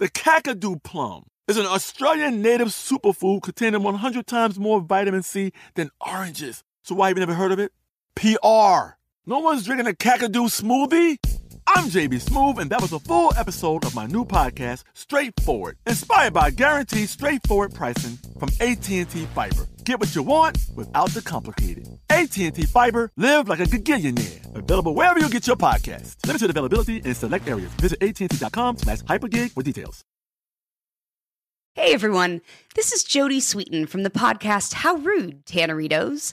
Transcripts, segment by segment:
The Kakadu plum is an Australian native superfood containing 100 times more vitamin C than oranges. So why have you never heard of it? PR. No one's drinking a Kakadu smoothie? I'm JB Smoove, and that was a full episode of my new podcast, Straightforward, inspired by guaranteed straightforward pricing from AT&T Fiber. Get what you want without the complicated. AT&T Fiber, live like a gigillionaire. Available wherever you get your podcast. Limited availability in select areas. Visit AT&T.com slash hypergig for details. Hey everyone, this is Jodie Sweetin from the podcast How Rude, Tanneritos.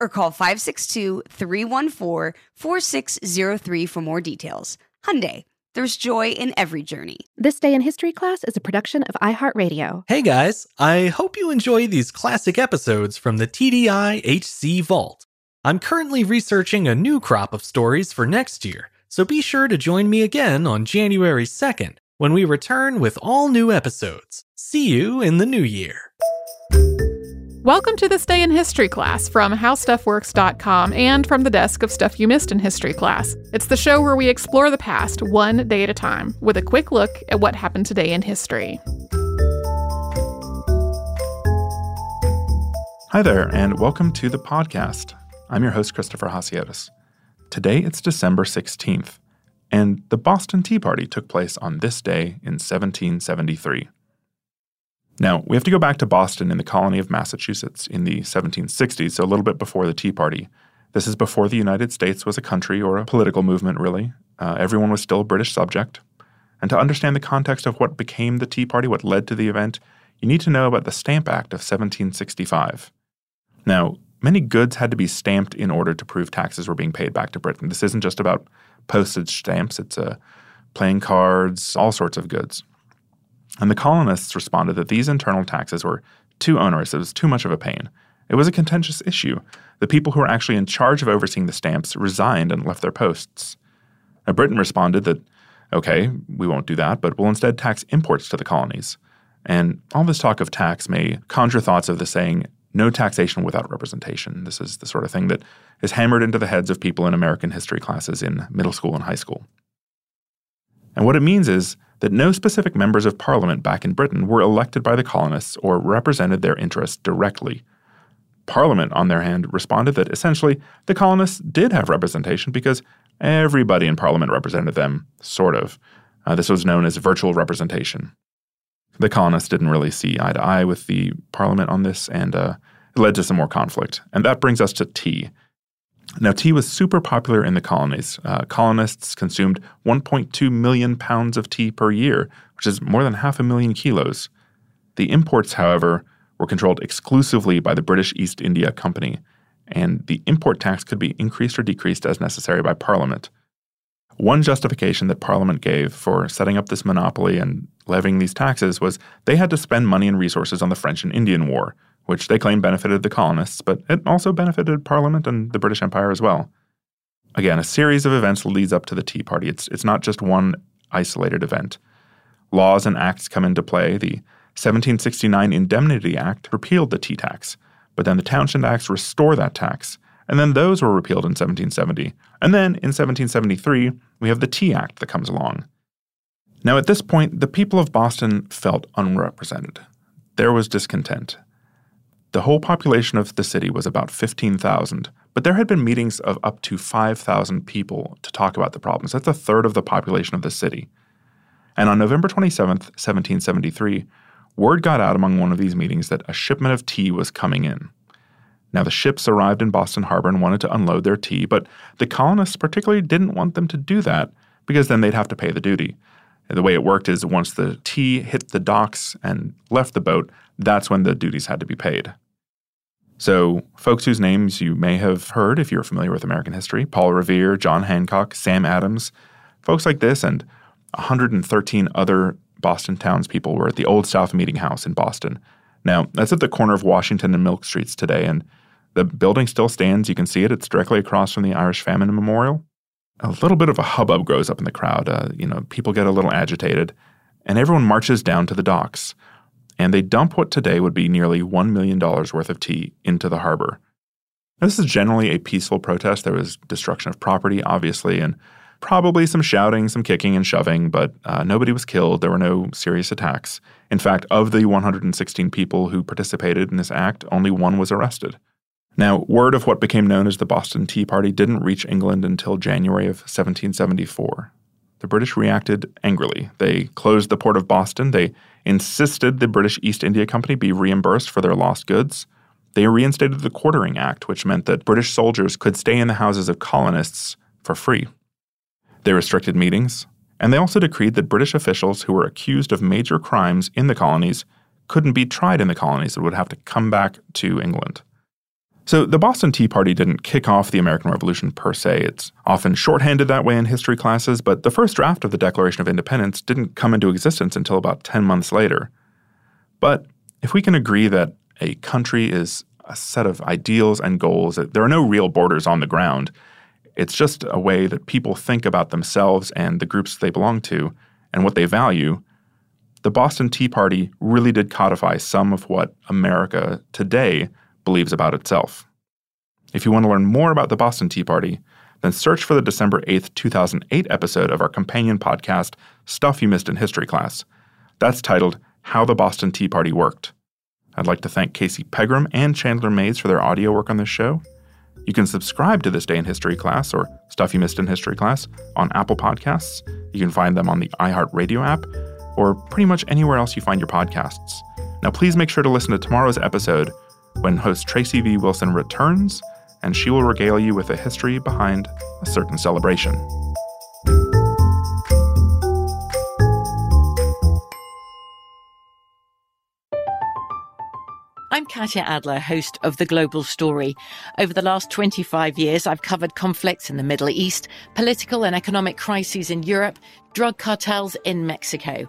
or call 562-314-4603 for more details. Hyundai, there's joy in every journey. This Day in History class is a production of iHeartRadio. Hey guys, I hope you enjoy these classic episodes from the TDI HC Vault. I'm currently researching a new crop of stories for next year, so be sure to join me again on January 2nd when we return with all new episodes. See you in the new year. Welcome to this day in history class from howstuffworks.com and from the desk of Stuff You Missed in History class. It's the show where we explore the past one day at a time with a quick look at what happened today in history. Hi there, and welcome to the podcast. I'm your host, Christopher Hasiotis. Today it's December 16th, and the Boston Tea Party took place on this day in 1773. Now, we have to go back to Boston in the colony of Massachusetts in the 1760s, so a little bit before the Tea Party. This is before the United States was a country or a political movement, really. Uh, everyone was still a British subject. And to understand the context of what became the Tea Party, what led to the event, you need to know about the Stamp Act of 1765. Now, many goods had to be stamped in order to prove taxes were being paid back to Britain. This isn't just about postage stamps, it's uh, playing cards, all sorts of goods. And the colonists responded that these internal taxes were too onerous, it was too much of a pain. It was a contentious issue. The people who were actually in charge of overseeing the stamps resigned and left their posts. Now, Britain responded that, okay, we won't do that, but we'll instead tax imports to the colonies. And all this talk of tax may conjure thoughts of the saying, no taxation without representation. This is the sort of thing that is hammered into the heads of people in American history classes in middle school and high school. And what it means is that no specific members of parliament back in Britain were elected by the colonists or represented their interests directly. Parliament, on their hand, responded that essentially the colonists did have representation because everybody in Parliament represented them, sort of. Uh, this was known as virtual representation. The colonists didn't really see eye to eye with the Parliament on this, and uh, it led to some more conflict. And that brings us to tea. Now, tea was super popular in the colonies. Uh, colonists consumed 1.2 million pounds of tea per year, which is more than half a million kilos. The imports, however, were controlled exclusively by the British East India Company, and the import tax could be increased or decreased as necessary by Parliament. One justification that Parliament gave for setting up this monopoly and levying these taxes was they had to spend money and resources on the French and Indian War, which they claim benefited the colonists, but it also benefited Parliament and the British Empire as well. Again, a series of events leads up to the Tea Party. It's, it's not just one isolated event. Laws and acts come into play. The 1769 Indemnity Act repealed the tea tax, but then the Townshend Acts restore that tax, and then those were repealed in 1770. And then in 1773, we have the Tea Act that comes along. Now, at this point, the people of Boston felt unrepresented. There was discontent. The whole population of the city was about 15,000, but there had been meetings of up to 5,000 people to talk about the problems. That's a third of the population of the city. And on November 27, 1773, word got out among one of these meetings that a shipment of tea was coming in. Now, the ships arrived in Boston Harbor and wanted to unload their tea, but the colonists particularly didn't want them to do that because then they'd have to pay the duty. And the way it worked is once the tea hit the docks and left the boat, that's when the duties had to be paid. So, folks whose names you may have heard if you're familiar with American history Paul Revere, John Hancock, Sam Adams, folks like this, and 113 other Boston townspeople were at the Old South Meeting House in Boston. Now, that's at the corner of Washington and Milk Streets today, and the building still stands. You can see it. It's directly across from the Irish Famine Memorial. A little bit of a hubbub grows up in the crowd. Uh, you know, people get a little agitated, and everyone marches down to the docks and they dump what today would be nearly $1 million worth of tea into the harbor. Now, this is generally a peaceful protest. There was destruction of property, obviously, and probably some shouting, some kicking and shoving, but uh, nobody was killed. There were no serious attacks. In fact, of the 116 people who participated in this act, only one was arrested. Now, word of what became known as the Boston Tea Party didn't reach England until January of 1774. The British reacted angrily. They closed the port of Boston. They insisted the British East India Company be reimbursed for their lost goods. They reinstated the Quartering Act, which meant that British soldiers could stay in the houses of colonists for free. They restricted meetings, and they also decreed that British officials who were accused of major crimes in the colonies couldn't be tried in the colonies and would have to come back to England. So, the Boston Tea Party didn't kick off the American Revolution per se. It's often shorthanded that way in history classes, but the first draft of the Declaration of Independence didn't come into existence until about 10 months later. But if we can agree that a country is a set of ideals and goals, that there are no real borders on the ground, it's just a way that people think about themselves and the groups they belong to and what they value. The Boston Tea Party really did codify some of what America today believes about itself. If you want to learn more about the Boston Tea Party, then search for the December 8th, 2008 episode of our companion podcast, Stuff You Missed in History Class. That's titled How the Boston Tea Party Worked. I'd like to thank Casey Pegram and Chandler Mays for their audio work on this show. You can subscribe to This Day in History Class or Stuff You Missed in History Class on Apple Podcasts. You can find them on the iHeartRadio app or pretty much anywhere else you find your podcasts. Now, please make sure to listen to tomorrow's episode when host Tracy V. Wilson returns, and she will regale you with the history behind a certain celebration. I'm Katya Adler, host of The Global Story. Over the last 25 years, I've covered conflicts in the Middle East, political and economic crises in Europe, drug cartels in Mexico.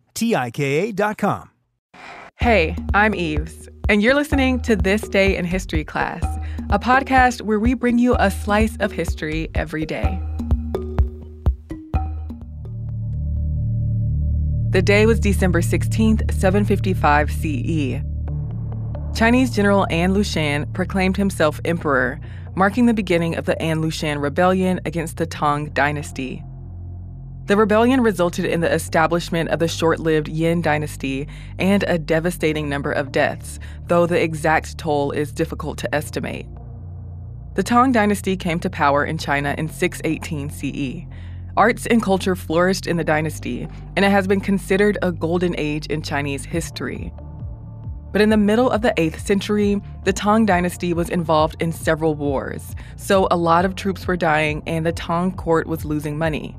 T-I-K-A.com. Hey, I'm Eves, and you're listening to This Day in History Class, a podcast where we bring you a slice of history every day. The day was December 16th, 755 CE. Chinese General An Lushan proclaimed himself emperor, marking the beginning of the An Lushan Rebellion against the Tang Dynasty. The rebellion resulted in the establishment of the short lived Yin dynasty and a devastating number of deaths, though the exact toll is difficult to estimate. The Tang Dynasty came to power in China in 618 CE. Arts and culture flourished in the dynasty, and it has been considered a golden age in Chinese history. But in the middle of the 8th century, the Tang dynasty was involved in several wars, so a lot of troops were dying and the Tang court was losing money.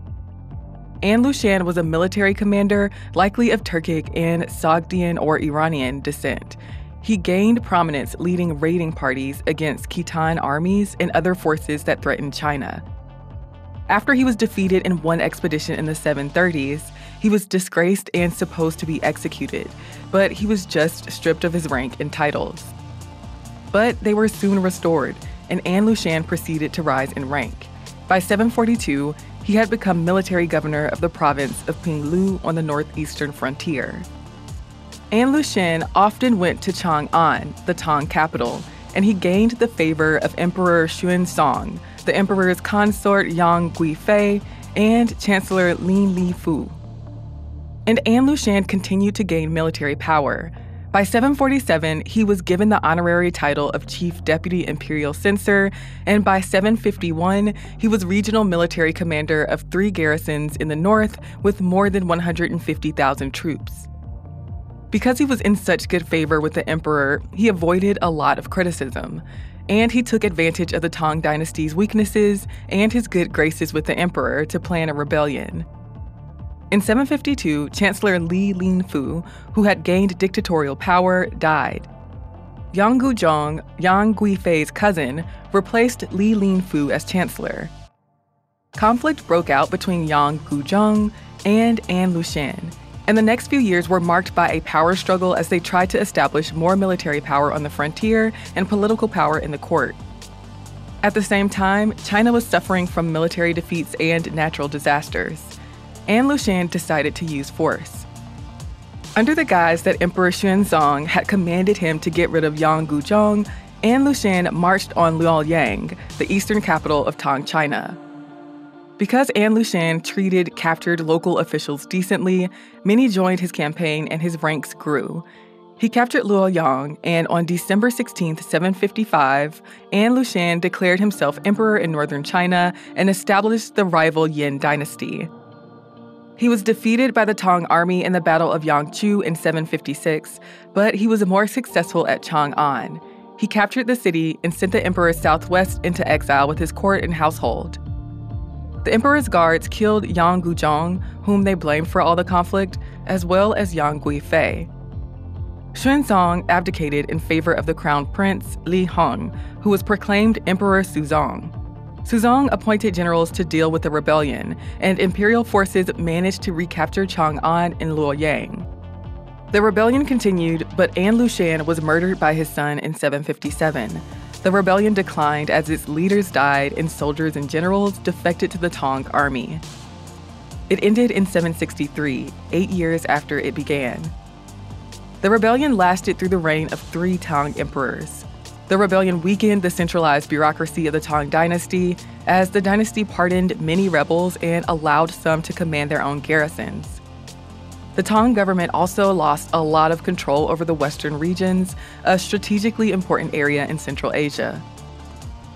An Lushan was a military commander, likely of Turkic and Sogdian or Iranian descent. He gained prominence leading raiding parties against Khitan armies and other forces that threatened China. After he was defeated in one expedition in the 730s, he was disgraced and supposed to be executed, but he was just stripped of his rank and titles. But they were soon restored, and An Lushan proceeded to rise in rank. By 742, he had become military governor of the province of Pinglu on the northeastern frontier. An Lushan often went to Chang'an, the Tang capital, and he gained the favor of Emperor Xuanzong, the emperor's consort Yang Guifei, and Chancellor Li Linfu. And An Lushan continued to gain military power. By 747, he was given the honorary title of Chief Deputy Imperial Censor, and by 751, he was regional military commander of three garrisons in the north with more than 150,000 troops. Because he was in such good favor with the emperor, he avoided a lot of criticism. And he took advantage of the Tang dynasty's weaknesses and his good graces with the emperor to plan a rebellion. In 752, Chancellor Li Linfu, who had gained dictatorial power, died. Yang Guozhong, Yang Guifei's cousin, replaced Li Linfu as chancellor. Conflict broke out between Yang Guozhong and An Lushan, and the next few years were marked by a power struggle as they tried to establish more military power on the frontier and political power in the court. At the same time, China was suffering from military defeats and natural disasters. An Lushan decided to use force. Under the guise that Emperor Xuanzong had commanded him to get rid of Yang Guozhong, An Lushan marched on Luoyang, the eastern capital of Tang China. Because An Lushan treated captured local officials decently, many joined his campaign and his ranks grew. He captured Luoyang, and on December 16, 755, An Lushan declared himself emperor in northern China and established the rival Yin dynasty. He was defeated by the Tang army in the Battle of Yongqiu in 756, but he was more successful at Chang'an. He captured the city and sent the emperor southwest into exile with his court and household. The emperor's guards killed Yang Guozhong, whom they blamed for all the conflict, as well as Yang Guifei. Xuanzong abdicated in favor of the crown prince Li Hong, who was proclaimed Emperor Suzong. Suzong appointed generals to deal with the rebellion, and imperial forces managed to recapture Chang'an and Luoyang. The rebellion continued, but An Lushan was murdered by his son in 757. The rebellion declined as its leaders died and soldiers and generals defected to the Tang army. It ended in 763, eight years after it began. The rebellion lasted through the reign of three Tang emperors. The rebellion weakened the centralized bureaucracy of the Tang dynasty, as the dynasty pardoned many rebels and allowed some to command their own garrisons. The Tang government also lost a lot of control over the western regions, a strategically important area in Central Asia.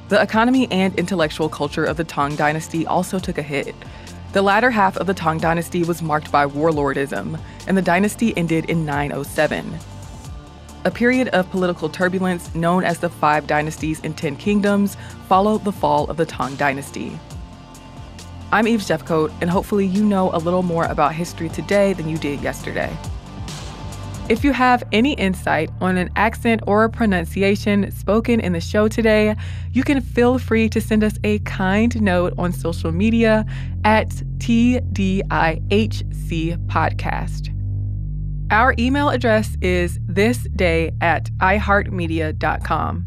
The economy and intellectual culture of the Tang dynasty also took a hit. The latter half of the Tang dynasty was marked by warlordism, and the dynasty ended in 907. A period of political turbulence known as the Five Dynasties and Ten Kingdoms followed the fall of the Tang dynasty. I'm Eve Jeffcoat, and hopefully, you know a little more about history today than you did yesterday. If you have any insight on an accent or a pronunciation spoken in the show today, you can feel free to send us a kind note on social media at TDIHC Podcast. Our email address is thisday at iheartmedia.com.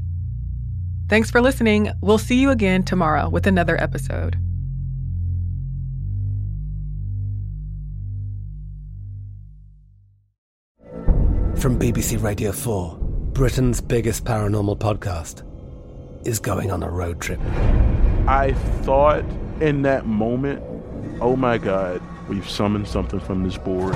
Thanks for listening. We'll see you again tomorrow with another episode. From BBC Radio 4, Britain's biggest paranormal podcast is going on a road trip. I thought in that moment, oh my God, we've summoned something from this board.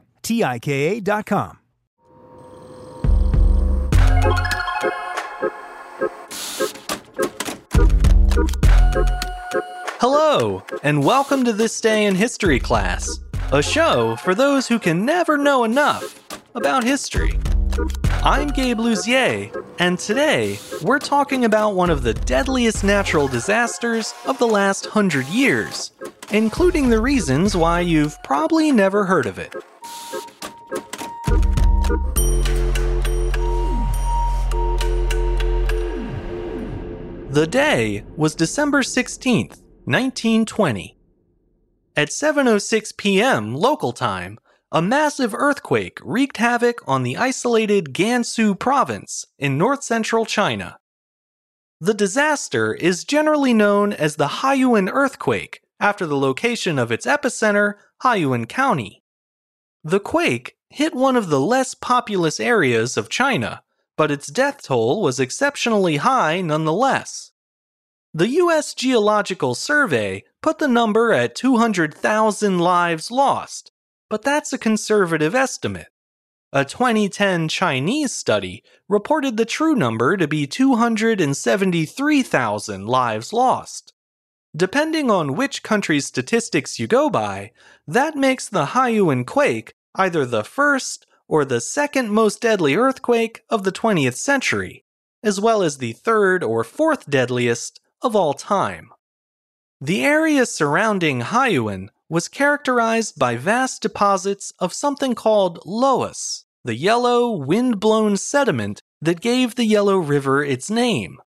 T-I-K-A dot com. Hello, and welcome to This Day in History class, a show for those who can never know enough about history. I'm Gabe Luzier, and today we're talking about one of the deadliest natural disasters of the last hundred years, including the reasons why you've probably never heard of it. The day was December 16th, 1920. At 7:06 p.m. local time, a massive earthquake wreaked havoc on the isolated Gansu province in north-central China. The disaster is generally known as the Haiyuan earthquake after the location of its epicenter, Haiyuan County. The quake hit one of the less populous areas of China, but its death toll was exceptionally high nonetheless. The U.S. Geological Survey put the number at 200,000 lives lost, but that's a conservative estimate. A 2010 Chinese study reported the true number to be 273,000 lives lost. Depending on which country's statistics you go by, that makes the Haiyuan quake either the first or the second most deadly earthquake of the 20th century, as well as the third or fourth deadliest of all time. The area surrounding Haiyuan was characterized by vast deposits of something called loess, the yellow, wind blown sediment that gave the Yellow River its name.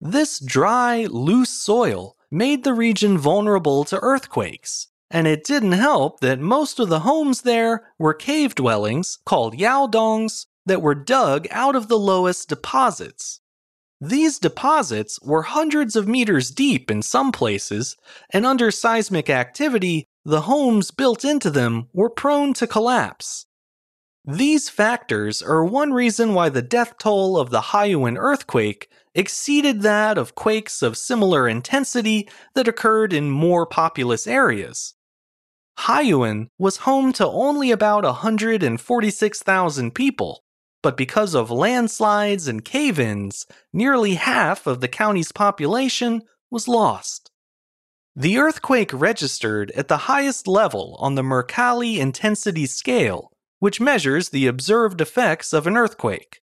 This dry, loose soil made the region vulnerable to earthquakes, and it didn't help that most of the homes there were cave dwellings called yaodongs that were dug out of the loess deposits. These deposits were hundreds of meters deep in some places, and under seismic activity, the homes built into them were prone to collapse. These factors are one reason why the death toll of the Haiyuan earthquake exceeded that of quakes of similar intensity that occurred in more populous areas. Haiyuan was home to only about 146,000 people, but because of landslides and cave ins, nearly half of the county's population was lost. The earthquake registered at the highest level on the Mercalli intensity scale, which measures the observed effects of an earthquake.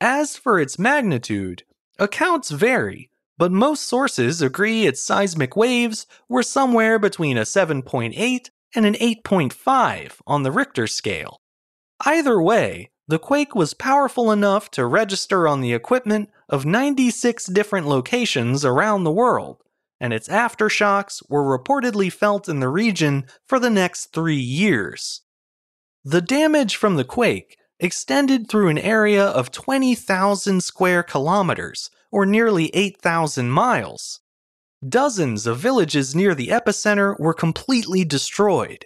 As for its magnitude, accounts vary, but most sources agree its seismic waves were somewhere between a 7.8 and an 8.5 on the Richter scale. Either way, the quake was powerful enough to register on the equipment of 96 different locations around the world, and its aftershocks were reportedly felt in the region for the next three years. The damage from the quake extended through an area of 20,000 square kilometers, or nearly 8,000 miles. Dozens of villages near the epicenter were completely destroyed.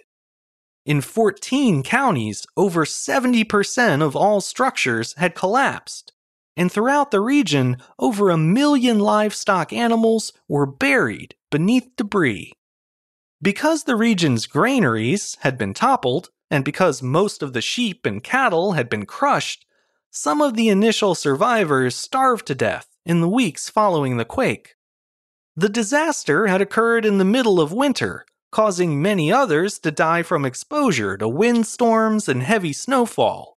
In 14 counties, over 70% of all structures had collapsed. And throughout the region, over a million livestock animals were buried beneath debris. Because the region's granaries had been toppled, and because most of the sheep and cattle had been crushed, some of the initial survivors starved to death in the weeks following the quake. The disaster had occurred in the middle of winter, causing many others to die from exposure to windstorms and heavy snowfall.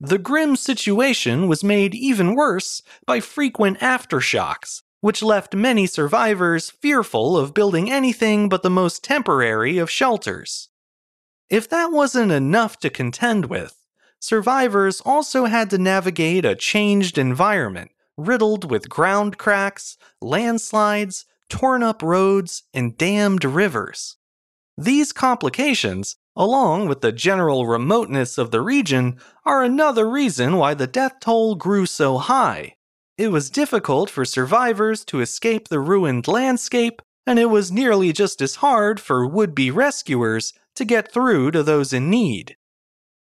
The grim situation was made even worse by frequent aftershocks, which left many survivors fearful of building anything but the most temporary of shelters. If that wasn't enough to contend with, survivors also had to navigate a changed environment riddled with ground cracks, landslides, torn up roads, and dammed rivers. These complications, along with the general remoteness of the region, are another reason why the death toll grew so high. It was difficult for survivors to escape the ruined landscape, and it was nearly just as hard for would be rescuers to get through to those in need.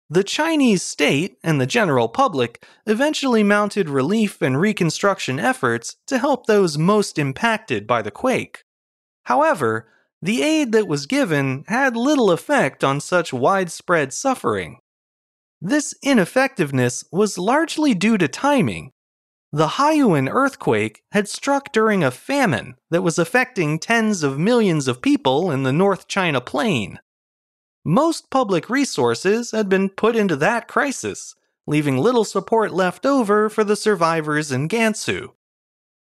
The Chinese state and the general public eventually mounted relief and reconstruction efforts to help those most impacted by the quake. However, the aid that was given had little effect on such widespread suffering. This ineffectiveness was largely due to timing. The Haiyuan earthquake had struck during a famine that was affecting tens of millions of people in the North China Plain. Most public resources had been put into that crisis, leaving little support left over for the survivors in Gansu.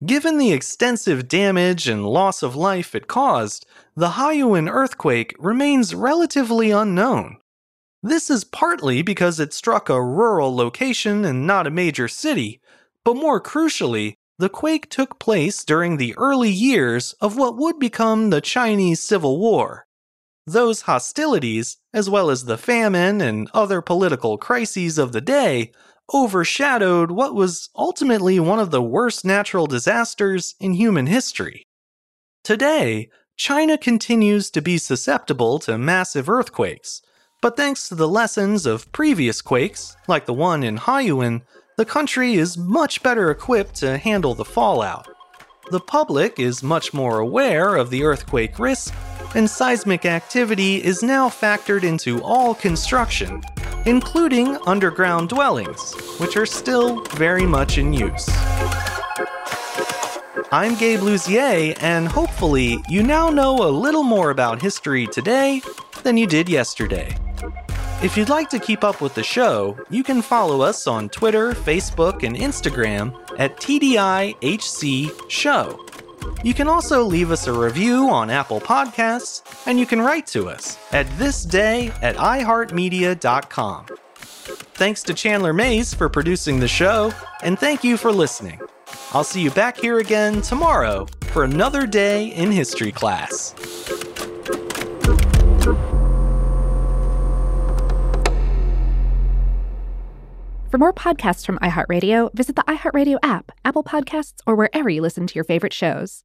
Given the extensive damage and loss of life it caused, the Haiyuan earthquake remains relatively unknown. This is partly because it struck a rural location and not a major city, but more crucially, the quake took place during the early years of what would become the Chinese Civil War. Those hostilities, as well as the famine and other political crises of the day, overshadowed what was ultimately one of the worst natural disasters in human history. Today, China continues to be susceptible to massive earthquakes, but thanks to the lessons of previous quakes, like the one in Haiyuan, the country is much better equipped to handle the fallout. The public is much more aware of the earthquake risk and seismic activity is now factored into all construction, including underground dwellings, which are still very much in use. I'm Gabe Luzier, and hopefully, you now know a little more about history today than you did yesterday. If you'd like to keep up with the show, you can follow us on Twitter, Facebook, and Instagram at TDIHC Show. You can also leave us a review on Apple Podcasts, and you can write to us at thisday at iHeartMedia.com. Thanks to Chandler Mays for producing the show, and thank you for listening. I'll see you back here again tomorrow for another day in history class. For more podcasts from iHeartRadio, visit the iHeartRadio app, Apple Podcasts, or wherever you listen to your favorite shows.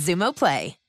Xumo Play.